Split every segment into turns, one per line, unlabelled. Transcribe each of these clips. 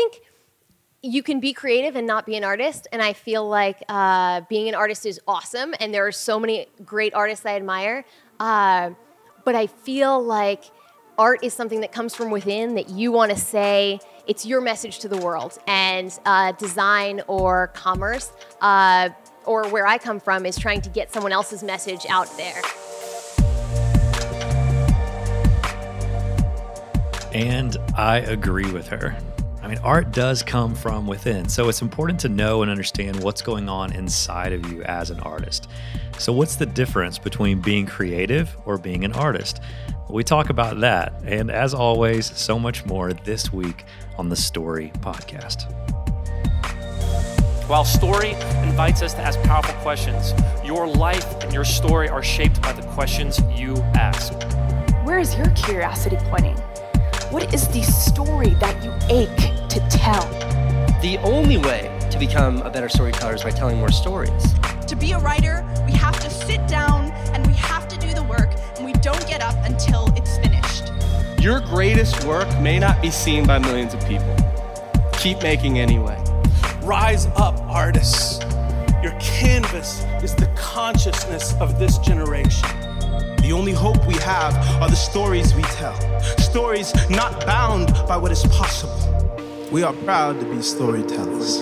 think you can be creative and not be an artist. And I feel like uh, being an artist is awesome. And there are so many great artists I admire. Uh, but I feel like art is something that comes from within that you want to say it's your message to the world. And uh, design or commerce, uh, or where I come from, is trying to get someone else's message out there.
And I agree with her. I mean, art does come from within, so it's important to know and understand what's going on inside of you as an artist. So, what's the difference between being creative or being an artist? We talk about that, and as always, so much more this week on the Story Podcast.
While story invites us to ask powerful questions, your life and your story are shaped by the questions you ask.
Where is your curiosity pointing? What is the story that you ache to tell?
The only way to become a better storyteller is by telling more stories.
To be a writer, we have to sit down and we have to do the work, and we don't get up until it's finished.
Your greatest work may not be seen by millions of people. Keep making anyway.
Rise up, artists. Your canvas is the consciousness of this generation.
The only hope we have are the stories we tell. Stories not bound by what is possible. We are proud to be storytellers.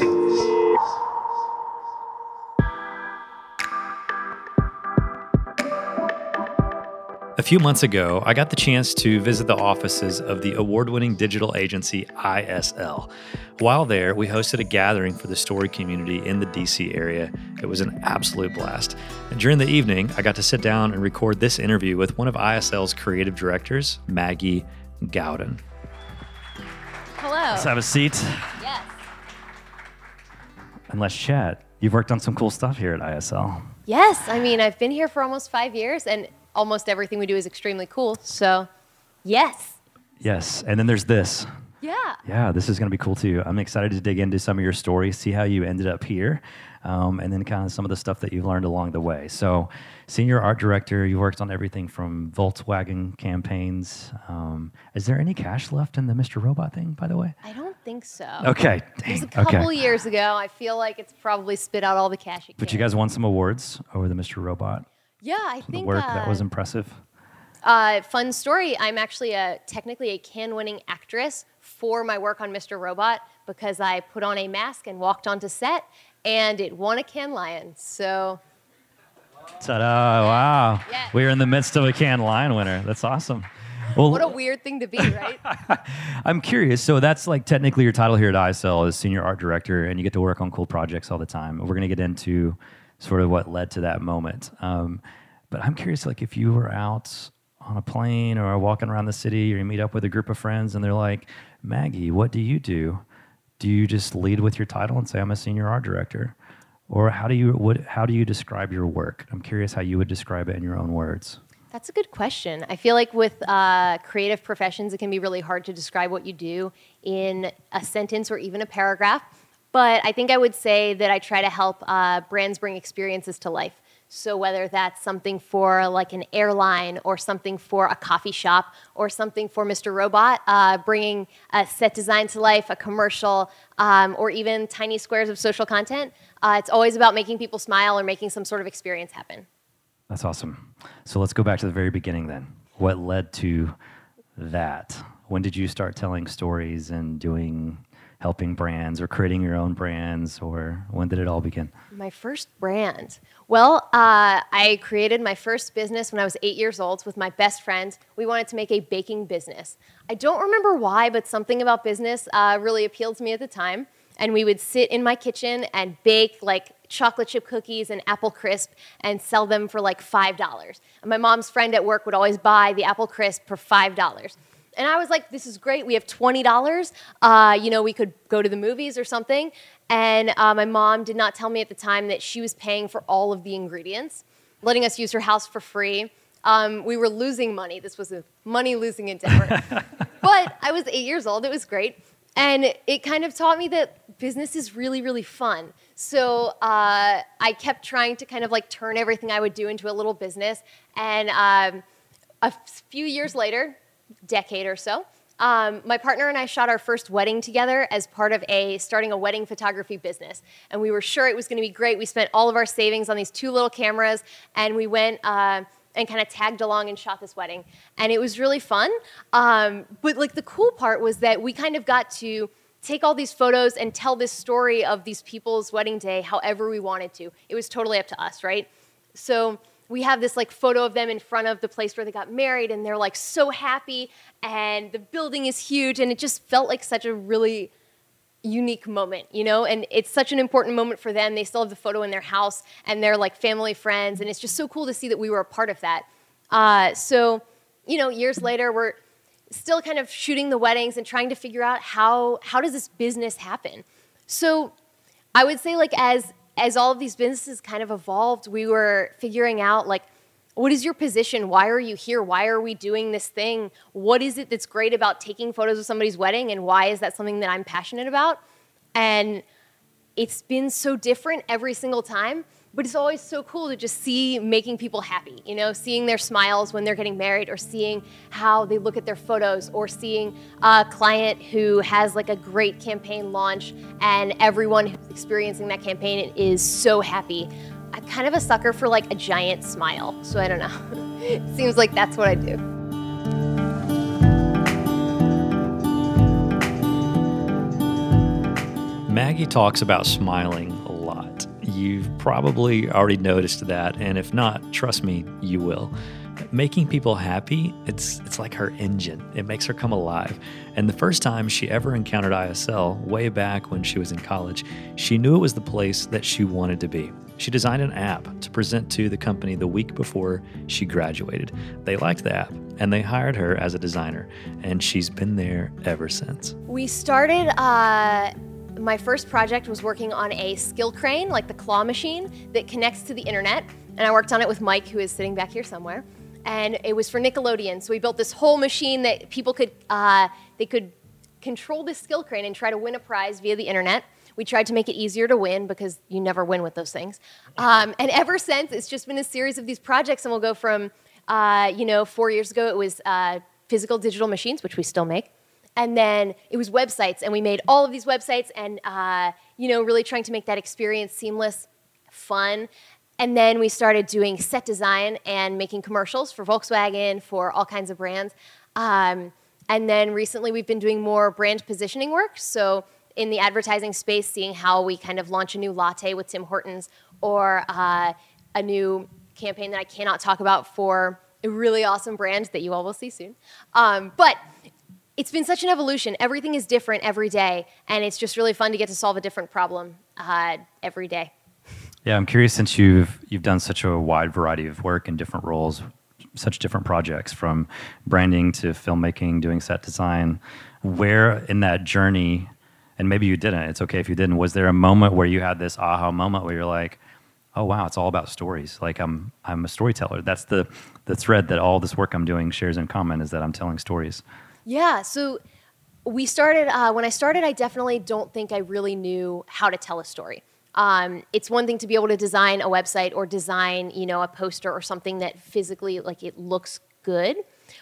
A few months ago, I got the chance to visit the offices of the award winning digital agency ISL. While there, we hosted a gathering for the story community in the DC area. It was an absolute blast. And during the evening, I got to sit down and record this interview with one of ISL's creative directors, Maggie Gaudaen.
Hello.
Let's have a seat
Yes.
and let's chat. You've worked on some cool stuff here at ISL.
Yes. I mean, I've been here for almost five years, and almost everything we do is extremely cool. So, yes.
Yes, and then there's this.
Yeah.
Yeah, this is going to be cool too. I'm excited to dig into some of your stories, see how you ended up here, um, and then kind of some of the stuff that you've learned along the way. So, senior art director, you worked on everything from Volkswagen campaigns. Um, is there any cash left in the Mr. Robot thing, by the way?
I don't think so.
Okay,
It was a couple
okay.
years ago. I feel like it's probably spit out all the cash it
But you guys won some awards over the Mr. Robot.
yeah, I
The
think
work
uh,
that was impressive.
Uh, fun story. I'm actually a technically a Cannes-winning actress for my work on Mr. Robot because I put on a mask and walked onto set, and it won a Cannes Lion. So
Ta-da! Wow,
Yeah.
we're in the midst of a Cannes Lion winner. That's awesome. Well,
what a weird thing to be, right?
I'm curious. So that's like technically your title here at ISL is senior art director, and you get to work on cool projects all the time. We're going to get into sort of what led to that moment. Um, but I'm curious, like if you were out on a plane or walking around the city, or you meet up with a group of friends, and they're like, "Maggie, what do you do?" Do you just lead with your title and say, "I'm a senior art director," or how do you what, how do you describe your work? I'm curious how you would describe it in your own words.
That's a good question. I feel like with uh, creative professions, it can be really hard to describe what you do in a sentence or even a paragraph. But I think I would say that I try to help uh, brands bring experiences to life. So whether that's something for like an airline or something for a coffee shop or something for Mr. Robot, uh, bringing a set design to life, a commercial, um, or even tiny squares of social content, uh, it's always about making people smile or making some sort of experience happen.
That's awesome. So let's go back to the very beginning then. What led to that? When did you start telling stories and doing helping brands or creating your own brands or when did it all begin?
My first brand. Well, uh, I created my first business when I was eight years old with my best friend. We wanted to make a baking business. I don't remember why, but something about business uh, really appealed to me at the time. And we would sit in my kitchen and bake like chocolate chip cookies and apple crisp and sell them for like $5. And my mom's friend at work would always buy the apple crisp for $5. And I was like, this is great. We have $20. Uh, you know, we could go to the movies or something. And uh, my mom did not tell me at the time that she was paying for all of the ingredients, letting us use her house for free. Um, we were losing money. This was a money losing endeavor. but I was eight years old. It was great. And it kind of taught me that business is really, really fun. So uh, I kept trying to kind of like turn everything I would do into a little business. And um, a few years later, decade or so, um, my partner and I shot our first wedding together as part of a starting a wedding photography business, and we were sure it was going to be great. We spent all of our savings on these two little cameras, and we went. Uh, and kind of tagged along and shot this wedding, and it was really fun. Um, but like the cool part was that we kind of got to take all these photos and tell this story of these people's wedding day however we wanted to. It was totally up to us, right? So we have this like photo of them in front of the place where they got married and they're like so happy and the building is huge and it just felt like such a really unique moment you know? And it's such an important moment for them. They still have the photo in their house and they're like family friends and it's just so cool to see that we were a part of that. Uh, so you know years later we're still kind of shooting the weddings and trying to figure out how how does this business happen? So i would say like as as all of these businesses kind of evolved, we were figuring out like, what is your position? Why are you here? Why are we doing this thing? What is it that's great about taking photos of somebody's wedding? And why is that something that I'm passionate about? And it's been so different every single time but it's always so cool to just see making people happy you know seeing their smiles when they're getting married or seeing how they look at their photos or seeing a client who has like a great campaign launch and everyone who's experiencing that campaign is so happy i'm kind of a sucker for like a giant smile so i don't know it seems like that's what i do
Maggie talks about smiling a lot. You've probably already noticed that, and if not, trust me, you will. Making people happy, it's it's like her engine. It makes her come alive. And the first time she ever encountered ISL, way back when she was in college, she knew it was the place that she wanted to be. She designed an app to present to the company the week before she graduated. They liked the app and they hired her as a designer, and she's been there ever since.
We started uh, my first project was working on a skill crane, like the claw machine, that connects to the internet. And I worked on it with Mike, who is sitting back here somewhere. And it was for Nickelodeon. So we built this whole machine that people could uh, they could control this skill crane and try to win a prize via the internet. We tried to make it easier to win because you never win with those things. Um, and ever since, it's just been a series of these projects, and we'll go from, uh, you know, four years ago it was uh, physical digital machines, which we still make and then it was websites and we made all of these websites and uh, you know really trying to make that experience seamless fun and then we started doing set design and making commercials for volkswagen for all kinds of brands um, and then recently we've been doing more brand positioning work so in the advertising space seeing how we kind of launch a new latte with tim hortons or uh, a new campaign that i cannot talk about for a really awesome brand that you all will see soon um, but it's been such an evolution. Everything is different every day, and it's just really fun to get to solve a different problem uh, every day.
Yeah, I'm curious since you've you've done such a wide variety of work in different roles, such different projects from branding to filmmaking, doing set design. Where in that journey, and maybe you didn't. It's okay if you didn't. Was there a moment where you had this aha moment where you're like, "Oh wow, it's all about stories. Like I'm I'm a storyteller. That's the the thread that all this work I'm doing shares in common is that I'm telling stories."
Yeah. So we started, uh, when I started, I definitely don't think I really knew how to tell a story. Um, it's one thing to be able to design a website or design, you know, a poster or something that physically, like, it looks good.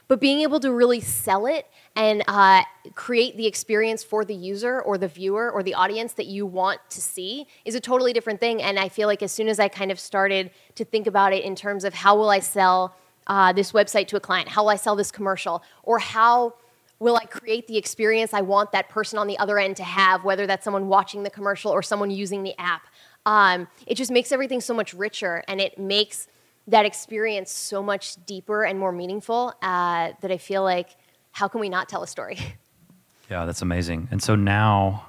But being able to really sell it and uh, create the experience for the user or the viewer or the audience that you want to see is a totally different thing. And I feel like as soon as I kind of started to think about it in terms of how will I sell uh, this website to a client, how will I sell this commercial, or how will I create the experience I want that person on the other end to have, whether that's someone watching the commercial or someone using the app. Um, it just makes everything so much richer and it makes that experience so much deeper and more meaningful uh, that I feel like, how can we not tell a story?
Yeah, that's amazing. And so now,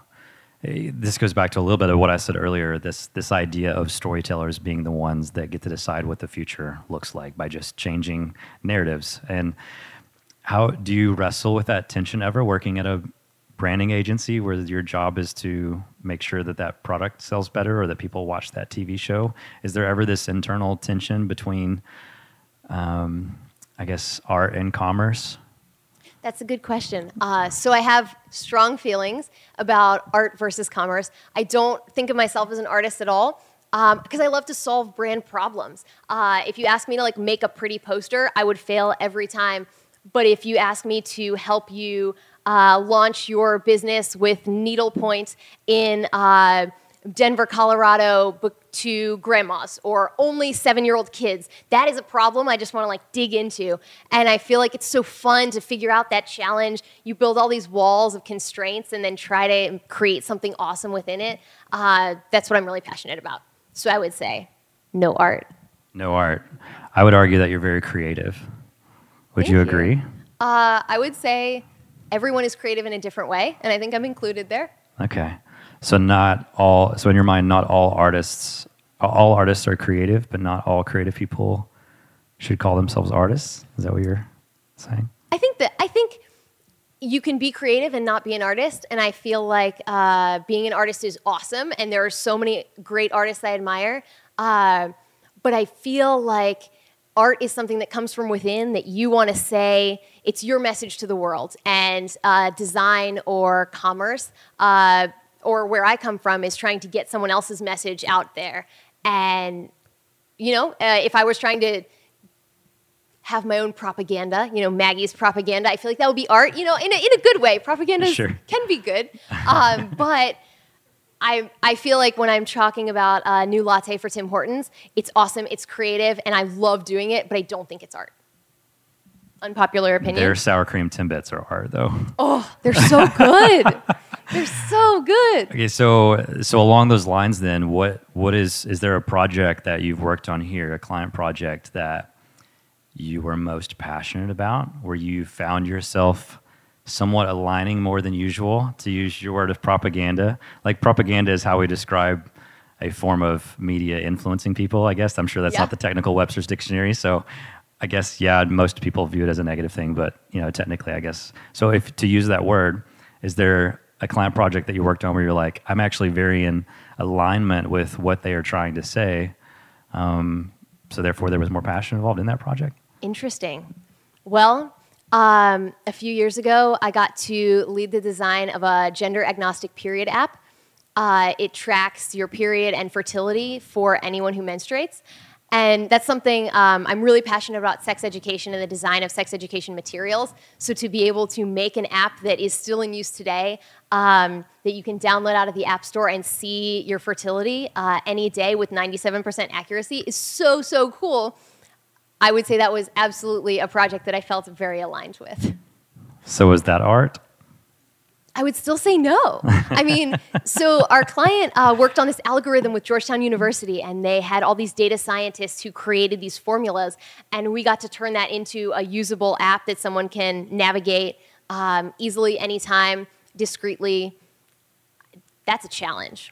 eh, this goes back to a little bit of what I said earlier. This this idea of storytellers being the ones that get to decide what the future looks like by just changing narratives. And how do you wrestle with that tension ever working at a branding agency where your job is to make sure that that product sells better or that people watch that TV show? Is there ever this internal tension between, um, I guess, art and commerce?
That's a good question. Uh, so I have strong feelings about art versus commerce. I don't think of myself as an artist at all because um, I love to solve brand problems. Uh, if you ask me to like make a pretty poster, I would fail every time but if you ask me to help you uh, launch your business with needlepoint in uh, Denver, Colorado, to grandmas or only seven year old kids. That is a problem I just want to like dig into. And I feel like it's so fun to figure out that challenge. You build all these walls of constraints and then try to create something awesome within it. Uh, that's what I'm really passionate about. So I would say no art.
No art. I would argue that you're very creative. Would
Thank
you
you.
agree?
Uh, I would say everyone is creative in a different way, and I think I'm included there.
Okay. So not all. So in your mind, not all artists. All artists are creative, but not all creative people should call themselves artists. Is that what you're saying?
I think that I think you can be creative and not be an artist, and I feel like uh, being an artist is awesome, and there are so many great artists I admire. Uh, but I feel like art is something that comes from within that you want to say it's your message to the world, and uh, design or commerce. Uh, or where I come from is trying to get someone else's message out there. And, you know, uh, if I was trying to have my own propaganda, you know, Maggie's propaganda. I feel like that would be art, you know, in a, in a good way. Propaganda
Sure.
can be good. Um, but I, I feel like when I'm talking about a new latte for Tim Hortons, it's awesome, it's creative, and I love doing it, but I don't think it's art. Unpopular opinion.
Their sour cream timbits are art, though.
oh, they're so good. they're so good.
Okay, so so along those lines, then, what what is is there a project that you've worked on here, a client project that you were most passionate about, where you found yourself somewhat aligning more than usual, to use your word of propaganda? Like propaganda is how we describe a form of media influencing people. I guess I'm sure that's
Yeah.
not the technical Webster's dictionary, so. I guess yeah, most people view it as a negative thing, but you know, technically, I guess. So, if to use that word, is there a client project that you worked on where you're like, I'm actually very in alignment with what they are trying to say, um, so therefore there was more passion involved in that project?
Interesting. Well, um, a few years ago, I got to lead the design of a gender agnostic period app. Uh, it tracks your period and fertility for anyone who menstruates. And that's something um, I'm really passionate about sex education and the design of sex education materials. So, to be able to make an app that is still in use today, um, that you can download out of the App Store and see your fertility uh, any day with 97% accuracy is so, so cool. I would say that was absolutely a project that I felt very aligned with.
So was that art?
I would still say no. I mean, so our client uh, worked on this algorithm with Georgetown University, and they had all these data scientists who created these formulas, and we got to turn that into a usable app that someone can navigate um, easily, anytime, discreetly. That's a challenge.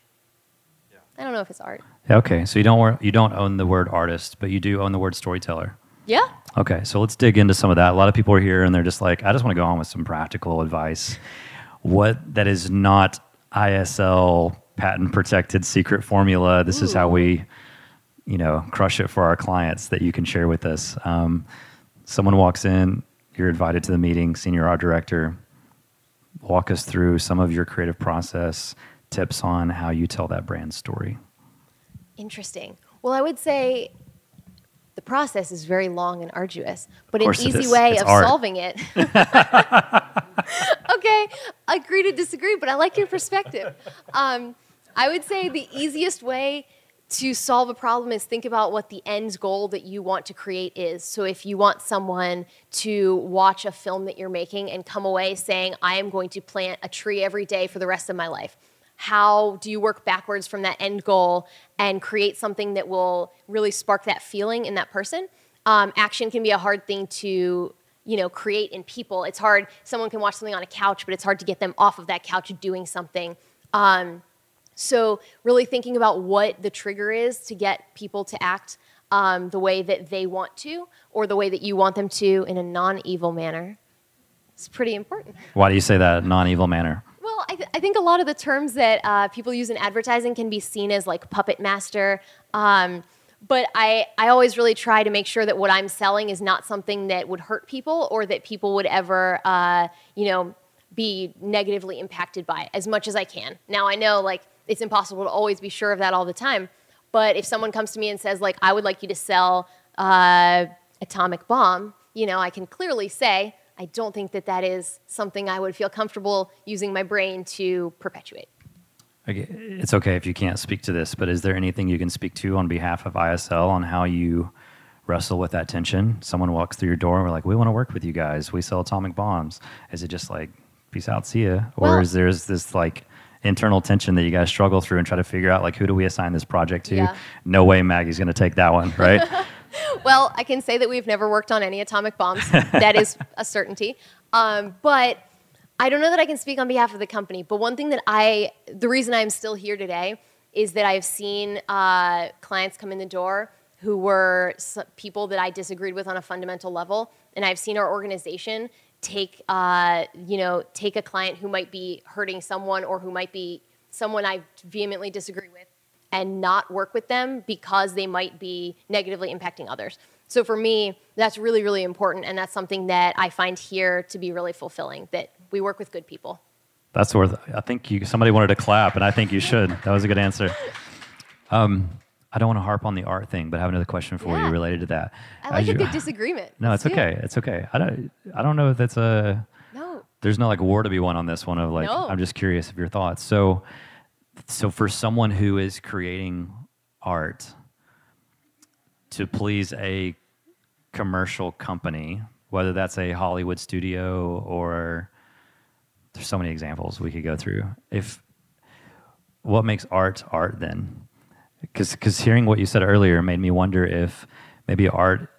I don't know if it's art.
Yeah, Okay, so you don't you don't own the word artist, but you do own the word storyteller.
Yeah.
Okay, so let's dig into some of that. A lot of people are here and they're just like, I just want to go on with some practical advice. What that is not ISL patent protected secret formula. This is how we, you know, crush it for our clients that you can share with us. Um, someone walks in, you're invited to the meeting, senior art director. Walk us through some of your creative process, tips on how you tell that brand story.
Interesting. Well, I would say the process is very long and arduous, but an easy way
It's
of
art.
solving it. okay, agree to disagree, but I like your perspective. Um, I would say the easiest way to solve a problem is think about what the end goal that you want to create is. So if you want someone to watch a film that you're making and come away saying, I am going to plant a tree every day for the rest of my life, how do you work backwards from that end goal and create something that will really spark that feeling in that person? Um, action can be a hard thing to you know create in people it's hard someone can watch something on a couch but it's hard to get them off of that couch doing something um, so, really thinking about what the trigger is to get people to act um, the way that they want to or the way that you want them to in a non evil manner is pretty important.
Why do you say that non evil manner?
I, th- I think a lot of the terms that uh, people use in advertising can be seen as like puppet master. Um, but I, I always really try to make sure that what I'm selling is not something that would hurt people or that people would ever, uh, you know, be negatively impacted by it as much as I can. Now, I know like it's impossible to always be sure of that all the time. But if someone comes to me and says like, I would like you to sell uh, atomic bomb, you know, I can clearly say, I don't think that that is something I would feel comfortable using my brain to perpetuate.
Okay, it's okay if you can't speak to this, but is there anything you can speak to on behalf of ISL on how you wrestle with that tension? Someone walks through your door and we're like, we want to work with you guys. We sell atomic bombs. Is it just like, peace out, see ya? Or
Well-
is there this like internal tension that you guys struggle through and try to figure out like, who do we assign this project to?
Yeah.
No way Maggie's going to take that one, right?
Well, I can say that we've never worked on any atomic bombs. that is a certainty. Um, but I don't know that I can speak on behalf of the company. But one thing that I, the reason I'm still here today is that I've seen uh, clients come in the door who were people that I disagreed with on a fundamental level, and I've seen our organization take, uh, you know, take a client who might be hurting someone or who might be someone I vehemently disagree with and not work with them because they might be negatively impacting others. So for me, that's really, really important. And that's something that I find here to be really fulfilling that we work with good people.
That's worth. I think you. Somebody wanted to clap, and I think you should. That was a good answer. Um, I don't want to harp on the art thing, but I have another question for
Yeah.
you related to that.
I like
As
a
you-
good disagreement.
No,
Let's
it's
it.
okay. It's okay. I don't. I don't know if that's a.
No.
There's no like war to be won on this one. Of like,
No.
I'm just curious of your thoughts. So, so for someone who is creating art to please a commercial company, whether that's a Hollywood studio or there's so many examples we could go through. If what makes art art then? Because hearing what you said earlier made me wonder if maybe art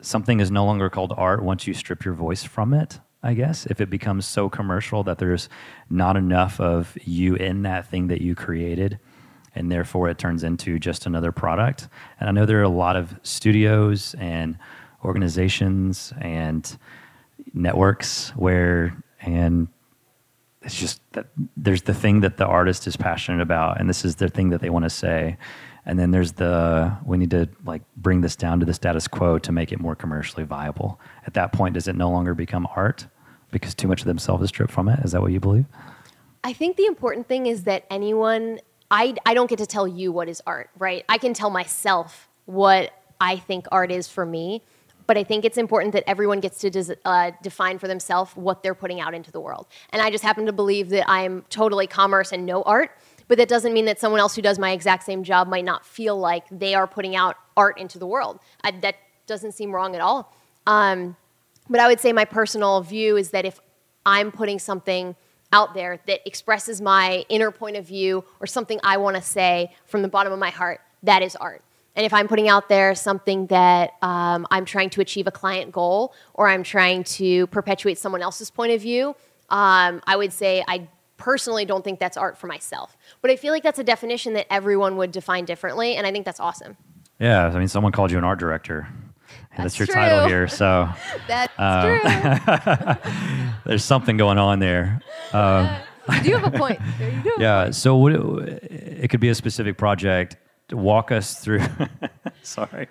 something is no longer called art once you strip your voice from it. I guess if it becomes so commercial that there's not enough of you in that thing that you created, and therefore it turns into just another product. And I know there are a lot of studios and organizations and networks where and it's just that there's the thing that the artist is passionate about and this is the thing that they want to say and then there's the we need to like bring this down to the status quo to make it more commercially viable at that point does it no longer become art because too much of themselves is stripped from it is that what you believe
I think the important thing is that anyone, I, I don't get to tell you what is art, right? I can tell myself what I think art is for me, but I think it's important that everyone gets to des- uh, define for themselves what they're putting out into the world. And I just happen to believe that I'm totally commerce and no art, but that doesn't mean that someone else who does my exact same job might not feel like they are putting out art into the world. I, that doesn't seem wrong at all. Um, but I would say my personal view is that if I'm putting something out there that expresses my inner point of view or something I want to say from the bottom of my heart, that is art. And if I'm putting out there something that um, I'm trying to achieve a client goal or I'm trying to perpetuate someone else's point of view, um, I would say I personally don't think that's art for myself. But I feel like that's a definition that everyone would define differently, and I think that's awesome.
yeah i mean someone called you an art director. That's,
That's
your title here so
That's
Um,
true.
there's something going on there um,
You do have a point. There you go.
Yeah. So what it, it could be a specific project. Walk us through. sorry.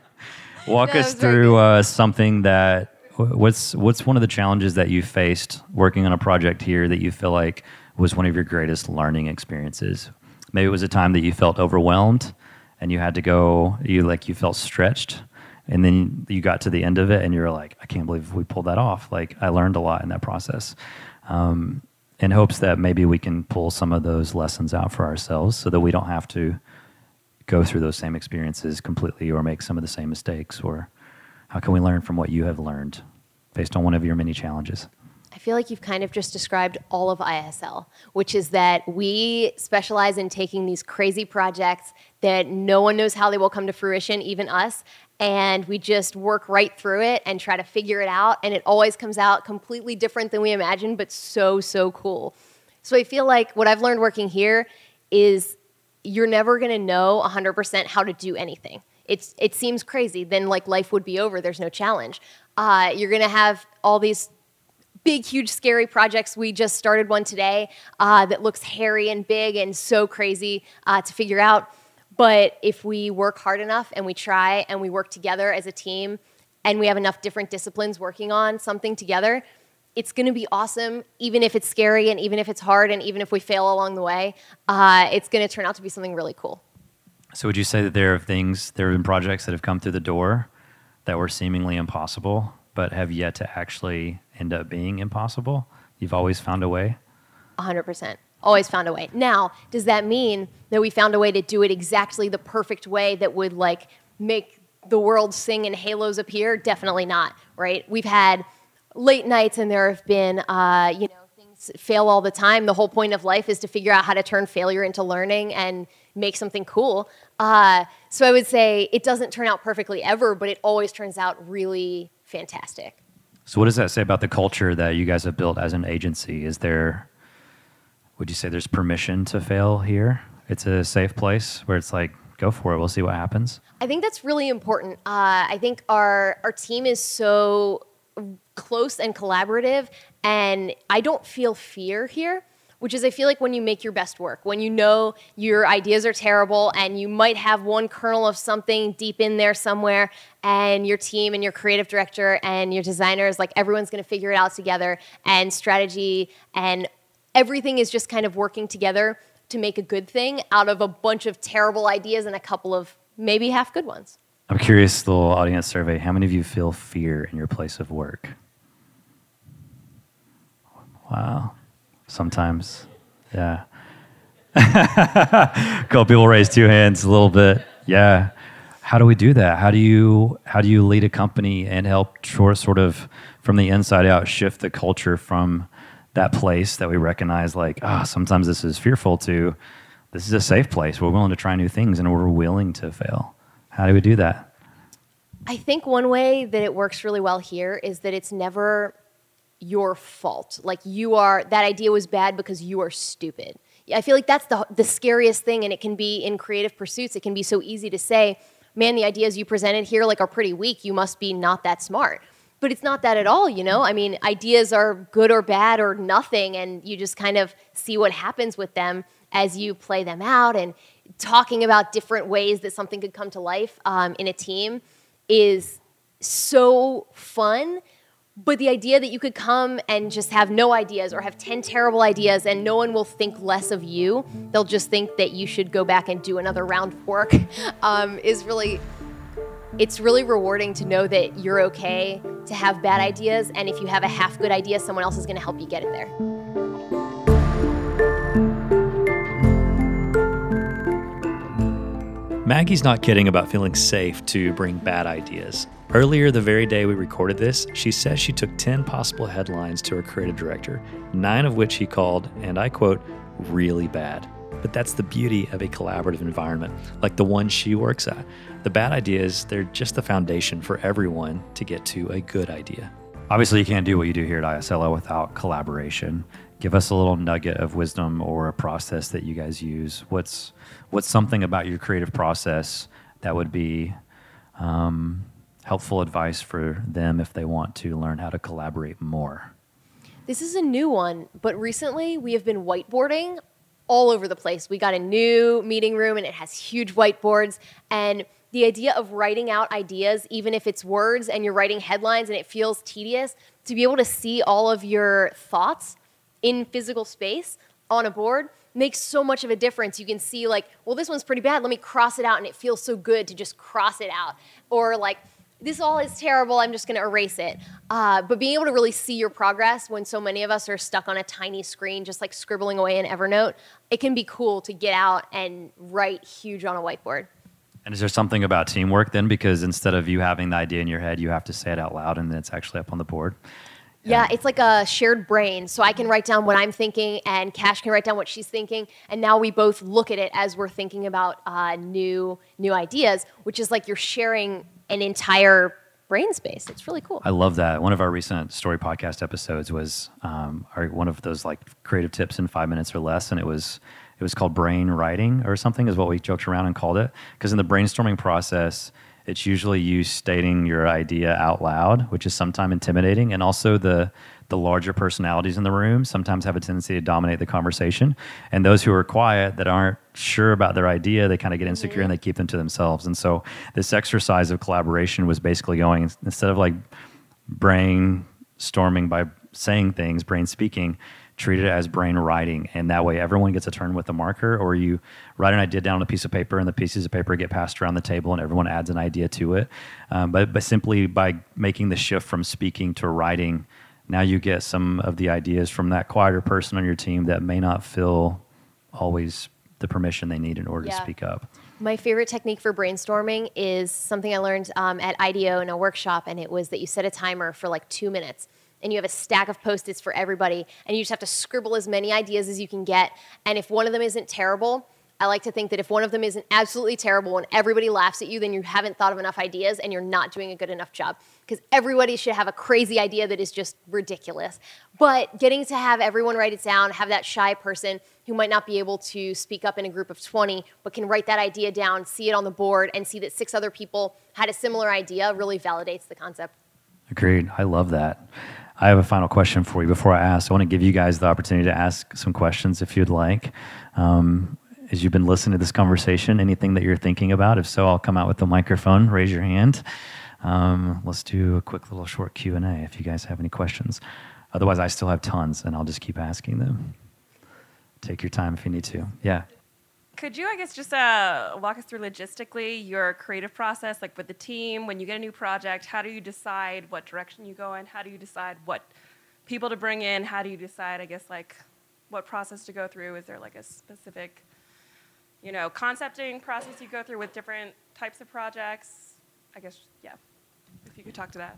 Walk
No,
us through uh, something that. What's what's one of the challenges that you faced working on a project here that you feel like was one of your greatest learning experiences? Maybe it was a time that you felt overwhelmed and you had to go. You like you felt stretched, and then you got to the end of it and you were like, I can't believe we pulled that off. Like I learned a lot in that process. Um, in hopes that maybe we can pull some of those lessons out for ourselves so that we don't have to go through those same experiences completely or make some of the same mistakes or how can we learn from what you have learned based on one of your many challenges
I feel like you've kind of just described all of ISL, which is that we specialize in taking these crazy projects that no one knows how they will come to fruition, even us, and we just work right through it and try to figure it out. And it always comes out completely different than we imagined, but so, so cool. So I feel like what I've learned working here is you're never to know 100% how to do anything. It's, it seems crazy. Then, like, life would be over. There's no challenge. Uh, you're to have all these big, huge, scary projects. We just started one today uh, that looks hairy and big and so crazy uh, to figure out. But if we work hard enough and we try and we work together as a team and we have enough different disciplines working on something together, it's going to be awesome, even if it's scary and even if it's hard and even if we fail along the way. Uh, it's going to turn out to be something really cool.
so would you say that there are things there have been projects that have come through the door that were seemingly impossible but have yet to actually end up being impossible? You've always found a way?
100%. Always found a way. Now, does that mean that we found a way to do it exactly the perfect way that would like make the world sing and halos appear? Definitely not, right? We've had late nights and there have been, uh, you know, things fail all the time. The whole point of life is to figure out how to turn failure into learning and make something cool. Uh, so I would say it doesn't turn out perfectly ever, but it always turns out really fantastic.
So, what does that say about the culture that you guys have built as an agency? Is there, would you say there's permission to fail here? It's a safe place where it's like, go for it, we'll see what happens?
I think that's really important. Uh, I think our, our team is so close and collaborative, and I don't feel fear here which is I feel like when you make your best work, when you know your ideas are terrible and you might have one kernel of something deep in there somewhere, and your team and your creative director and your designers, like everyone's gonna figure it out together, and strategy and everything is just kind of working together to make a good thing out of a bunch of terrible ideas and a couple of maybe half good ones.
I'm curious, little audience survey, how many of you feel fear in your place of work? Wow sometimes. Yeah. couple people raise two hands a little bit. Yeah. How do we do that? How do you how do you lead a company and help sort of from the inside out shift the culture from that place that we recognize like ah oh, sometimes this is fearful to this is a safe place. We're willing to try new things and we're willing to fail. How do we do that?
I think one way that it works really well here is that it's never your fault. Like you are that idea was bad because you are stupid. I feel like that's the the scariest thing and it can be in creative pursuits it can be so easy to say, "Man, the ideas you presented here like are pretty weak. You must be not that smart." But it's not that at all, you know? I mean, ideas are good or bad or nothing and you just kind of see what happens with them as you play them out and talking about different ways that something could come to life um, in a team is so fun but the idea that you could come and just have no ideas or have 10 terrible ideas and no one will think less of you, they'll just think that you should go back and do another round of work, um, is really, it's really rewarding to know that you're okay to have bad ideas. And if you have a half good idea, someone else is going to help you get it there.
Maggie's not kidding about feeling safe to bring bad ideas. Earlier, the very day we recorded this, she says she took 10 possible headlines to her creative director, nine of which he called, and I quote, really bad. But that's the beauty of a collaborative environment, like the one she works at. The bad ideas, they're just the foundation for everyone to get to a good idea.
Obviously, you can't do what you do here at ISLO without collaboration. Give us a little nugget of wisdom or a process that you guys use. What's what's something about your creative process that would be um, helpful advice for them if they want to learn how to collaborate more?
This is a new one, but recently we have been whiteboarding all over the place. We got a new meeting room and it has huge whiteboards and the idea of writing out ideas even if it's words and you're writing headlines and it feels tedious to be able to see all of your thoughts in physical space on a board makes so much of a difference. You can see like, well this one's pretty bad, let me cross it out and it feels so good to just cross it out. Or like this all is terrible, I'm just gonna erase it. Uh, but being able to really see your progress when so many of us are stuck on a tiny screen, just like scribbling away in Evernote, it can be cool to get out and write huge on a whiteboard.
And is there something about teamwork then? Because instead of you having the idea in your head, you have to say it out loud and then it's actually up on the board?
Yeah, it's like a shared brain. So I can write down what I'm thinking, and Cash can write down what she's thinking, and now we both look at it as we're thinking about uh, new new ideas, which is like you're sharing an entire brain space. It's really cool.
I love that. One of our recent story podcast episodes was um, our, one of those like creative tips in five minutes or less, and it was it was called brain writing or something is what we joked around and called it because in the brainstorming process it's usually you stating your idea out loud which is sometimes intimidating and also the the larger personalities in the room sometimes have a tendency to dominate the conversation. And those who are quiet that aren't sure about their idea, they kind of get insecure mm-hmm. and they keep them to themselves. And so this exercise of collaboration was basically going instead of like brainstorming by saying things, brain speaking, treat it as brain writing. And that way everyone gets a turn with a marker, or you write an idea down on a piece of paper and the pieces of paper get passed around the table and everyone adds an idea to it. Um, but, but simply by making the shift from speaking to writing, now you get some of the ideas from that quieter person on your team that may not feel always the permission they need in order
Yeah.
to speak up.
My favorite technique for brainstorming is something I learned um, at IDEO in a workshop, and it was that you set a timer for like two minutes. And you have a stack of post its for everybody, and you just have to scribble as many ideas as you can get. And if one of them isn't terrible, I like to think that if one of them isn't absolutely terrible and everybody laughs at you, then you haven't thought of enough ideas and you're not doing a good enough job. Because everybody should have a crazy idea that is just ridiculous. But getting to have everyone write it down, have that shy person who might not be able to speak up in a group of 20, but can write that idea down, see it on the board, and see that six other people had a similar idea really validates the concept.
Agreed. I love that. I have a final question for you. Before I ask, I want to give you guys the opportunity to ask some questions if you'd like. Um, as you've been listening to this conversation, anything that you're thinking about? If so, I'll come out with the microphone. Raise your hand. Um, let's do a quick little short Q and A if you guys have any questions. Otherwise, I still have tons, and I'll just keep asking them. Take your time if you need to. Yeah.
Could you, I guess, just uh, walk us through logistically your creative process, like with the team when you get a new project? How do you decide what direction you go in? How do you decide what people to bring in? How do you decide, I guess, like what process to go through? Is there like a specific, you know, concepting process you go through with different types of projects? I guess, yeah. If you could talk to that.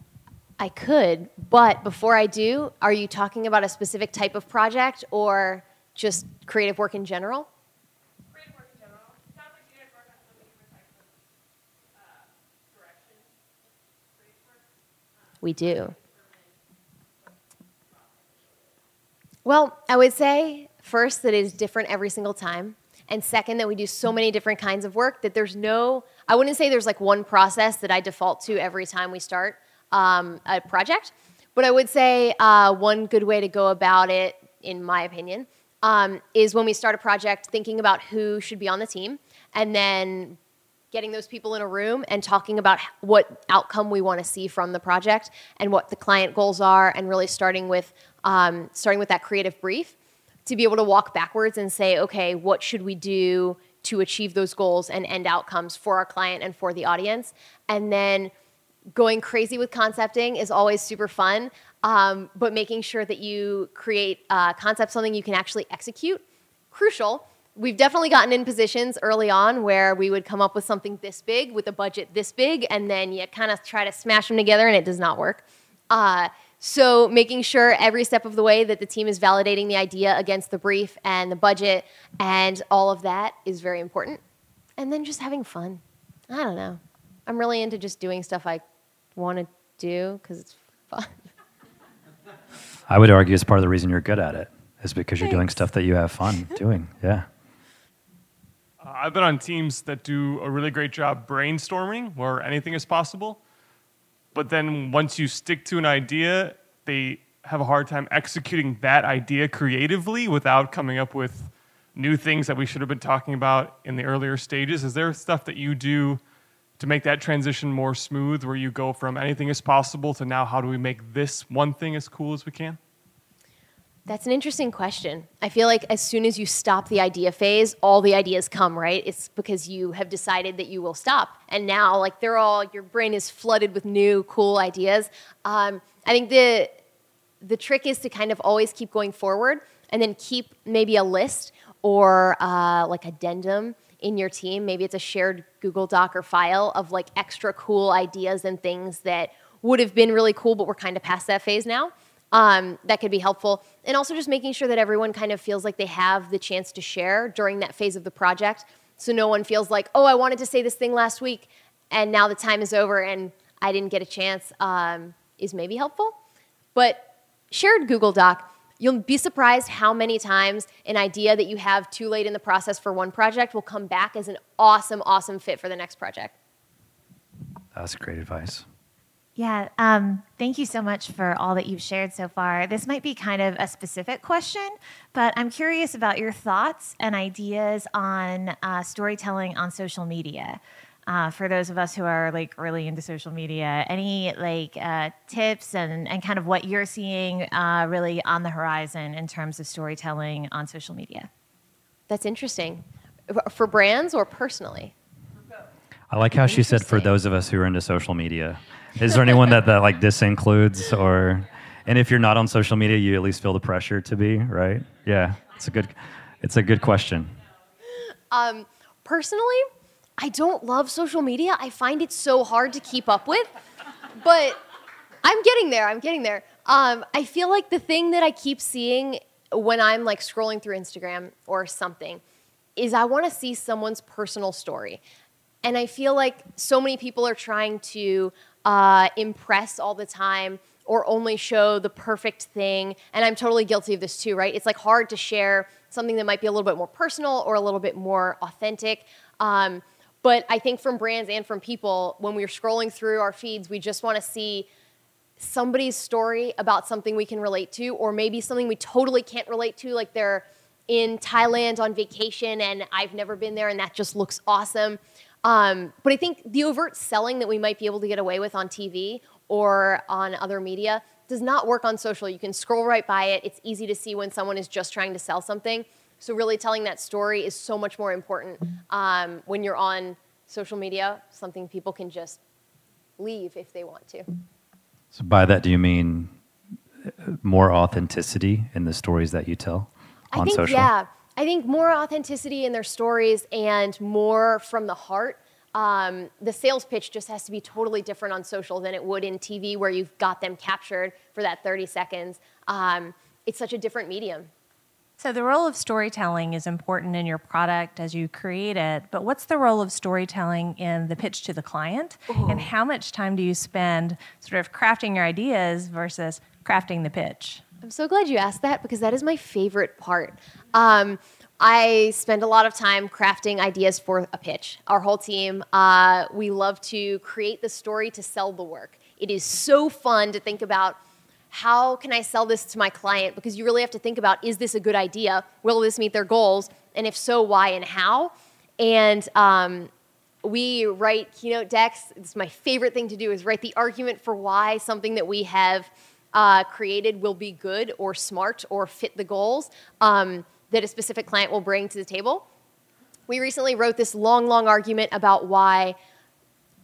I could, but before I do, are you talking about a specific type of project or just creative work in general? We do. Well, I would say first that it is different every single time. And second, that we do so many different kinds of work that there's no, I wouldn't say there's like one process that I default to every time we start um, a project. But I would say uh, one good way to go about it, in my opinion, um, is when we start a project, thinking about who should be on the team and then getting those people in a room and talking about what outcome we want to see from the project and what the client goals are and really starting with um, starting with that creative brief to be able to walk backwards and say okay what should we do to achieve those goals and end outcomes for our client and for the audience? And then going crazy with concepting is always super fun um, but making sure that you create uh, concept something you can actually execute crucial we've definitely gotten in positions early on where we would come up with something this big with a budget this big and then you kind of try to smash them together and it does not work. Uh, so making sure every step of the way that the team is validating the idea against the brief and the budget and all of that is very important. And then just having fun. I don't know. I'm really into just doing stuff i want to do because it's fun.
I would argue it's part of the reason you're good at it is because you're doing stuff that you have fun doing. Yeah.
Uh, I've been on teams that do a really great job brainstorming where anything is possible. But then once you stick to an idea, they have a hard time executing that idea creatively without coming up with new things that we should have been talking about in the earlier stages. Is there stuff that you do to make that transition more smooth where you go from anything is possible to now how do we make this one thing as cool as we can?
That's an interesting question. I feel like as soon as you stop the idea phase, all the ideas come, right? It's because you have decided that you will stop. And now, like, they're all, your brain is flooded with new, cool ideas. Um, I think the, the trick is to kind of always keep going forward and then keep maybe a list or uh, like addendum in your team. Maybe it's a shared Google Doc or file of like extra cool ideas and things that would have been really cool, but we're kind of past that phase now. Um, that could be helpful. And also just making sure that everyone kind of feels like they have the chance to share during that phase of the project. So no one feels like, oh, I wanted to say this thing last week and now the time is over and I didn't get a chance, um, is maybe helpful. But shared Google Doc, you'll be surprised how many times an idea that you have too late in the process for one project will come back as an awesome, awesome fit for the next project.
That's great advice.
Yeah, um, thank you so much for all that you've shared so far. This might be kind of a specific question, but I'm curious about your thoughts and ideas on uh, storytelling on social media. Uh, for those of us who are like really into social media, any like uh, tips and, and kind of what you're seeing uh, really on the horizon in terms of storytelling on social media?
That's interesting. For brands or personally?
I like how she said for those of us who are into social media. Is there anyone that, that like this includes or And if you're not on social media, you at least feel the pressure to be, right? Yeah, it's a good, it's a good question.
Um, personally, I don't love social media. I find it so hard to keep up with, but I'm getting there. I'm getting there. Um, I feel like the thing that I keep seeing when I'm like scrolling through Instagram or something is I want to see someone's personal story. And I feel like so many people are trying to uh, impress all the time or only show the perfect thing. And I'm totally guilty of this too, right? It's like hard to share something that might be a little bit more personal or a little bit more authentic. Um, but I think from brands and from people, when we're scrolling through our feeds, we just want to see somebody's story about something we can relate to, or maybe something we totally can't relate to, like they're in Thailand on vacation and I've never been there and that just looks awesome. Um, but I think the overt selling that we might be able to get away with on TV or on other media does not work on social. You can scroll right by it. It's easy to see when someone is just trying to sell something. So, really telling that story is so much more important um, when you're on social media, something people can just leave if they want to.
So, by that, do you mean more authenticity in the stories that you tell on
I think,
social?
Yeah. I think more authenticity in their stories and more from the heart. Um, the sales pitch just has to be totally different on social than it would in TV, where you've got them captured for that 30 seconds. Um, it's such a different medium.
So, the role of storytelling is important in your product as you create it, but what's the role of storytelling in the pitch to the client?
Ooh.
And how much time do you spend sort of crafting your ideas versus crafting the pitch?
I'm so glad you asked that because that is my favorite part. Um, I spend a lot of time crafting ideas for a pitch. Our whole team, uh, we love to create the story to sell the work. It is so fun to think about how can I sell this to my client because you really have to think about is this a good idea? Will this meet their goals? And if so, why and how? And um, we write keynote decks. It's my favorite thing to do is write the argument for why something that we have uh, created will be good or smart or fit the goals um, that a specific client will bring to the table. We recently wrote this long, long argument about why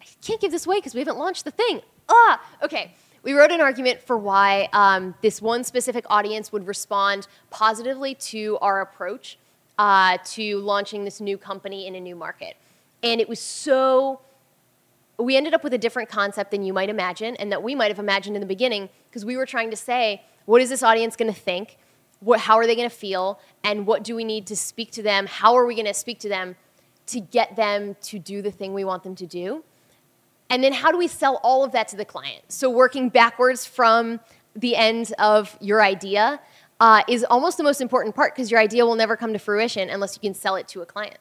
I can't give this away because we haven't launched the thing. Ah, okay. We wrote an argument for why um, this one specific audience would respond positively to our approach uh, to launching this new company in a new market. And it was so we ended up with a different concept than you might imagine and that we might have imagined in the beginning because we were trying to say what is this audience going to think? What, how are they going to feel? And what do we need to speak to them? How are we going to speak to them to get them to do the thing we want them to do? And then how do we sell all of that to the client? So working backwards from the end of your idea uh, is almost the most important part because your idea will never come to fruition unless you can sell it to a client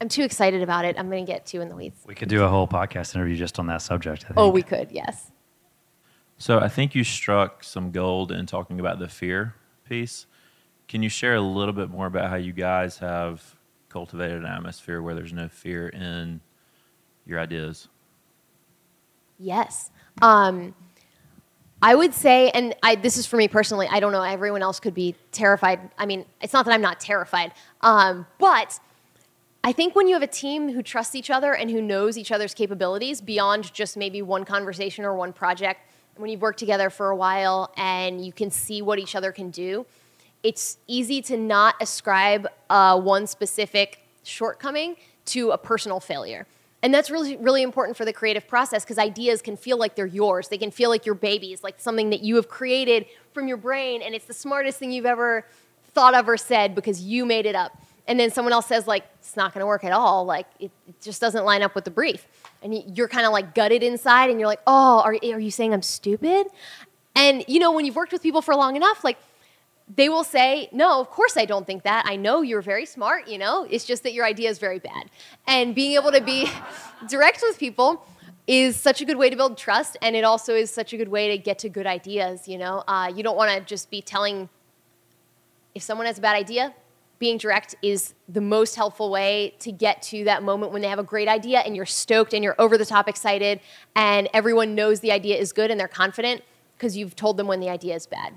I'm too excited about it. I'm going to get too in the weeds.
We could do a whole podcast interview just on that subject. I think.
Oh, we could, yes.
So I think you struck some gold in talking about the fear piece. Can you share a little bit more about how you guys have cultivated an atmosphere where there's no fear in your ideas?
Yes. Um, I would say, and I, this is for me personally, I don't know, everyone else could be terrified. I mean, it's not that I'm not terrified, um, but I think when you have a team who trusts each other and who knows each other's capabilities beyond just maybe one conversation or one project, when you've worked together for a while and you can see what each other can do, it's easy to not ascribe uh, one specific shortcoming to a personal failure. And that's really, really important for the creative process because ideas can feel like they're yours. They can feel like your babies, like something that you have created from your brain, and it's the smartest thing you've ever thought of or said because you made it up and then someone else says like it's not going to work at all. Like it, it, just doesn't line up with the brief. And you're kind of like gutted inside and you're like oh are, are you saying i'm stupid? And you know when you've worked with people for long enough like they will say no of course i don't think that. I know you're very smart you know? It's just that your idea is very bad. And being able to be direct with people is such a good way to build trust and it also is such a good way to get to good ideas you know? Uh, you don't want to just be telling if someone has a bad idea being direct is the most helpful way to get to that moment when they have a great idea and you're stoked and you're over the top excited and everyone knows the idea is good and they're confident because you've told them when the idea is bad.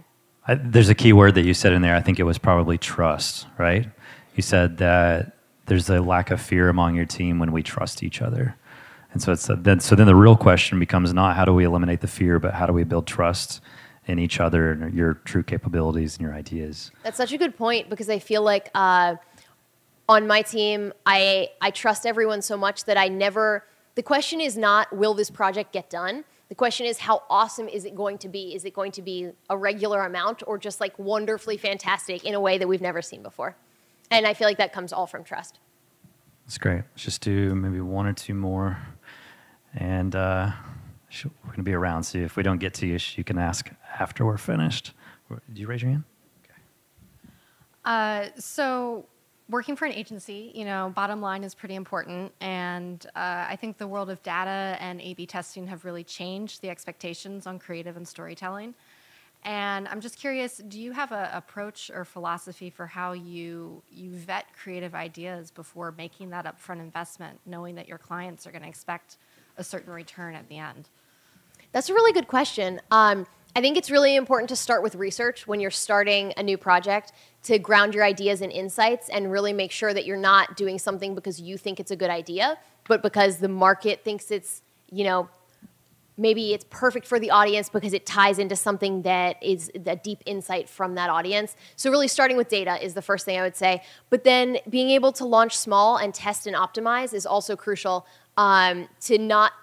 I, there's a key word that you said in there. I think it was probably trust, right? You said that there's a lack of fear among your team when we trust each other. And so it's then so then the real question becomes not how do we eliminate the fear, but how do we build trust in each other and your true capabilities and your ideas.
That's such a good point because I feel like uh, on my team, I I trust everyone so much that I never. The question is not will this project get done. The question is how awesome is it going to be? Is it going to be a regular amount or just like wonderfully fantastic in a way that we've never seen before? And I feel like that comes all from trust.
That's great. Let's just do maybe one or two more, and uh, we're going to be around. So if we don't get to you, you can ask after we're finished. Do you raise your hand?
Uh, so working for an agency, you know, bottom line is pretty important. And uh, I think the world of data and A B testing have really changed the expectations on creative and storytelling. And I'm just curious, do you have an approach or philosophy for how you, you vet creative ideas before making that upfront investment, knowing that your clients are going to expect a certain return at the end?
That's a really good question. Um, I think it's really important to start with research when you're starting a new project to ground your ideas and insights and really make sure that you're not doing something because you think it's a good idea, but because the market thinks it's, you know, maybe it's perfect for the audience because it ties into something that is a deep insight from that audience. So, really, starting with data is the first thing I would say. But then being able to launch small and test and optimize is also crucial um, to not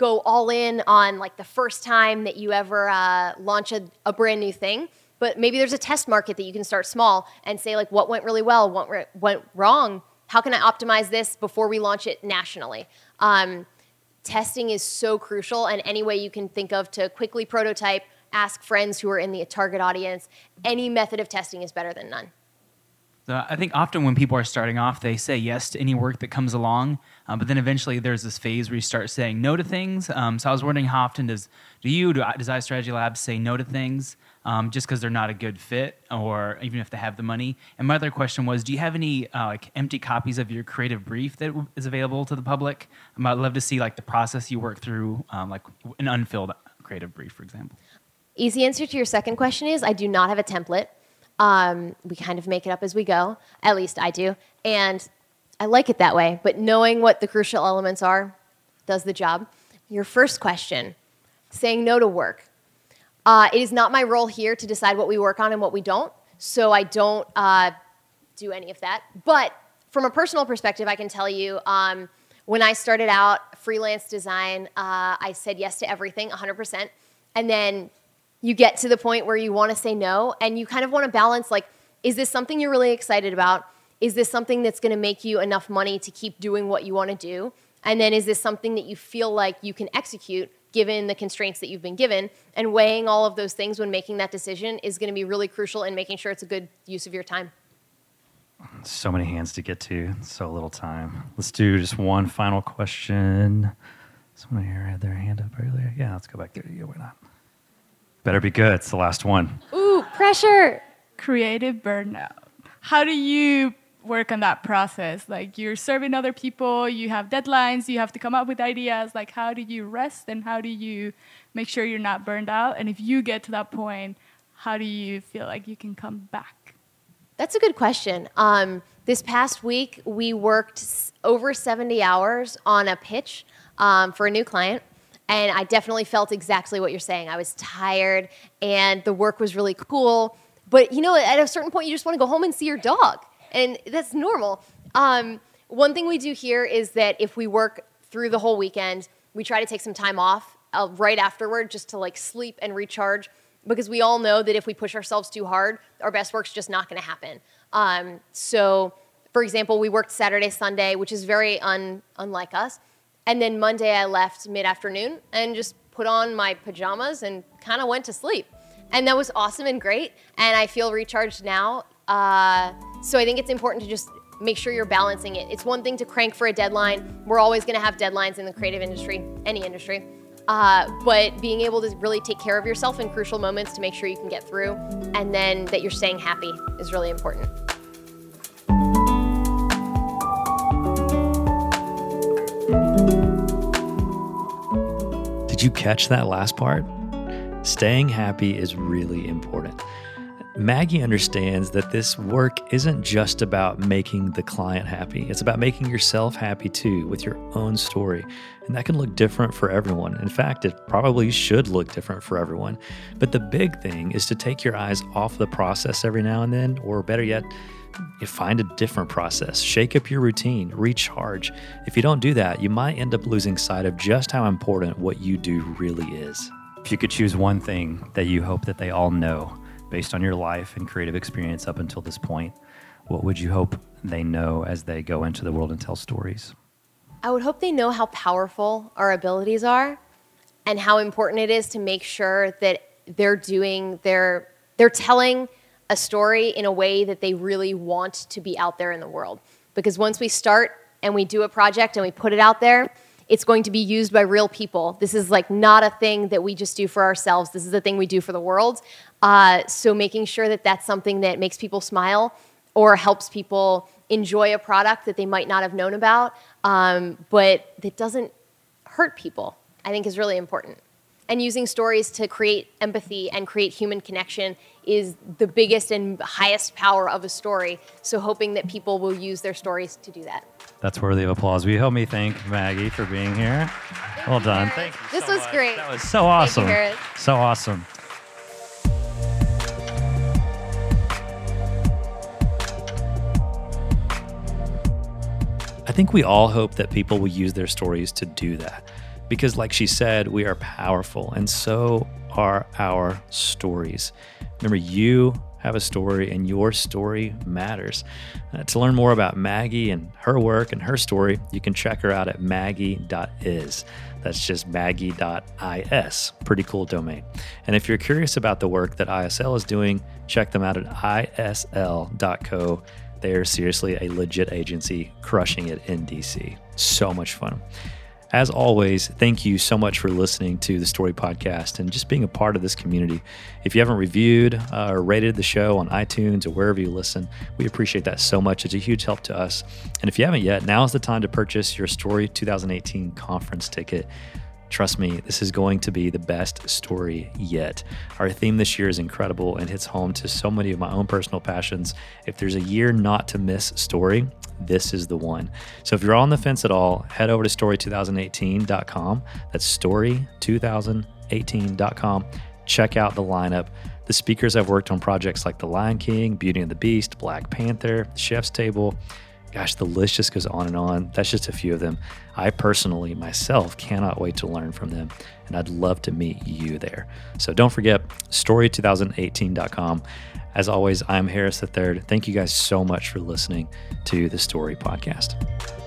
go all in on like the first time that you ever uh, launch a, a, brand new thing but maybe there's a test market that you can start small and say like what went really well what re- went wrong? How can i optimize this before we launch it nationally? Um, testing is so crucial and any way you can think of to quickly prototype ask friends who are in the target audience any method of testing is better than none
so I think often when people are starting off, they say yes to any work that comes along, um, but then eventually there's this phase where you start saying no to things. Um, so I was wondering how often does do you do does iStrategy Labs say no to things um, just because they're not a good fit, or even if they have the money? And my other question was, do you have any uh, like empty copies of your creative brief that is available to the public? Um, I'd love to see like the process you work through, um, like an unfilled creative brief, for example.
Easy answer to your second question is I do not have a template. Um, we kind of make it up as we go. At least I do. And I like it that way. But knowing what the crucial elements are does the job. Your first question saying no to work. Uh, it is not my role here to decide what we work on and what we don't. So I don't uh, do any of that. But from a personal perspective, I can tell you um, when I started out freelance design, uh, I said yes to everything 100%. And then you get to the point where you want to say no and you kind of want to balance like is this something you're really excited about? Is this something that's going to make you enough money to keep doing what you want to do? And then is this something that you feel like you can execute given the constraints that you've been given? And weighing all of those things when making that decision is going to be really crucial in making sure it's a good use of your time.
So many hands to get to so little time. Let's do just one final question. Someone here had their hand up earlier. Yeah let's go back there yeah why not Better be good. It's the last one.
Ooh, pressure.
Creative burnout. How do you work on that process? Like you're serving other people, you have deadlines, you have to come up with ideas. Like how do you rest and how do you make sure you're not burned out? And if you get to that point, how do you feel like you can come back?
That's a good question. Um, this past week, we worked over 70 hours on a pitch um, for a new client. And I definitely felt exactly what you're saying. I was tired and the work was really cool. But you know, at a certain point, you just want to go home and see your dog. And that's normal. Um, one thing we do here is that if we work through the whole weekend, we try to take some time off uh, right afterward just to like sleep and recharge because we all know that if we push ourselves too hard, our best work's just not going to happen. Um, so, for example, we worked Saturday, Sunday, which is very un- unlike us. And then Monday, I left mid afternoon and just put on my pajamas and kind of went to sleep. And that was awesome and great. And I feel recharged now. Uh, so I think it's important to just make sure you're balancing it. It's one thing to crank for a deadline. We're always going to have deadlines in the creative industry, any industry. Uh, but being able to really take care of yourself in crucial moments to make sure you can get through and then that you're staying happy is really important.
Did you catch that last part? Staying happy is really important.
Maggie understands that this work isn't just about making the client happy, it's about making yourself happy too with your own story. And that can look different for everyone. In fact, it probably should look different for everyone. But the big thing is to take your eyes off the process every now and then, or better yet, find a different process, shake up your routine, recharge. If you don't do that, you might end up losing sight of just how important what you do really is.
If you could choose one thing that you hope that they all know based on your life and creative experience up until this point, what would you hope they know as they go into the world and tell stories?
I would hope they know how powerful our abilities are and how important it is to make sure that they're doing their they're telling a story in a way that they really want to be out there in the world. Because once we start and we do a project and we put it out there, it's going to be used by real people. This is like not a thing that we just do for ourselves. This is a thing we do for the world. Uh, so making sure that that's something that makes people smile or helps people enjoy a product that they might not have known about, um, but that doesn't hurt people, I think is really important. And using stories to create empathy and create human connection is the biggest and highest power of a story. So hoping that people will use their stories to do that.
That's worthy of applause. Will you help me thank Maggie for being here? Well done. Thank you.
This was great.
That was so awesome.
Thank you,
so awesome.
I think we all hope that people will use their stories to do that. Because, like she said, we are powerful, and so are our stories. Remember, you have a story, and your story matters. Uh, to learn more about Maggie and her work and her story, you can check her out at maggie.is. That's just maggie.is. Pretty cool domain. And if you're curious about the work that ISL is doing, check them out at isl.co. They are seriously a legit agency crushing it in DC. So much fun. As always, thank you so much for listening to the Story Podcast and just being a part of this community. If you haven't reviewed uh, or rated the show on iTunes or wherever you listen, we appreciate that so much. It's a huge help to us. And if you haven't yet, now is the time to purchase your Story 2018 conference ticket. Trust me, this is going to be the best story yet. Our theme this year is incredible and hits home to so many of my own personal passions. If there's a year not to miss story, this is the one. So if you're on the fence at all, head over to story2018.com. That's story2018.com. Check out the lineup. The speakers have worked on projects like The Lion King, Beauty and the Beast, Black Panther, Chef's Table. Gosh, the list just goes on and on. That's just a few of them. I personally, myself, cannot wait to learn from them, and I'd love to meet you there. So don't forget, story2018.com. As always, I'm Harris III. Thank you guys so much for listening to the Story Podcast.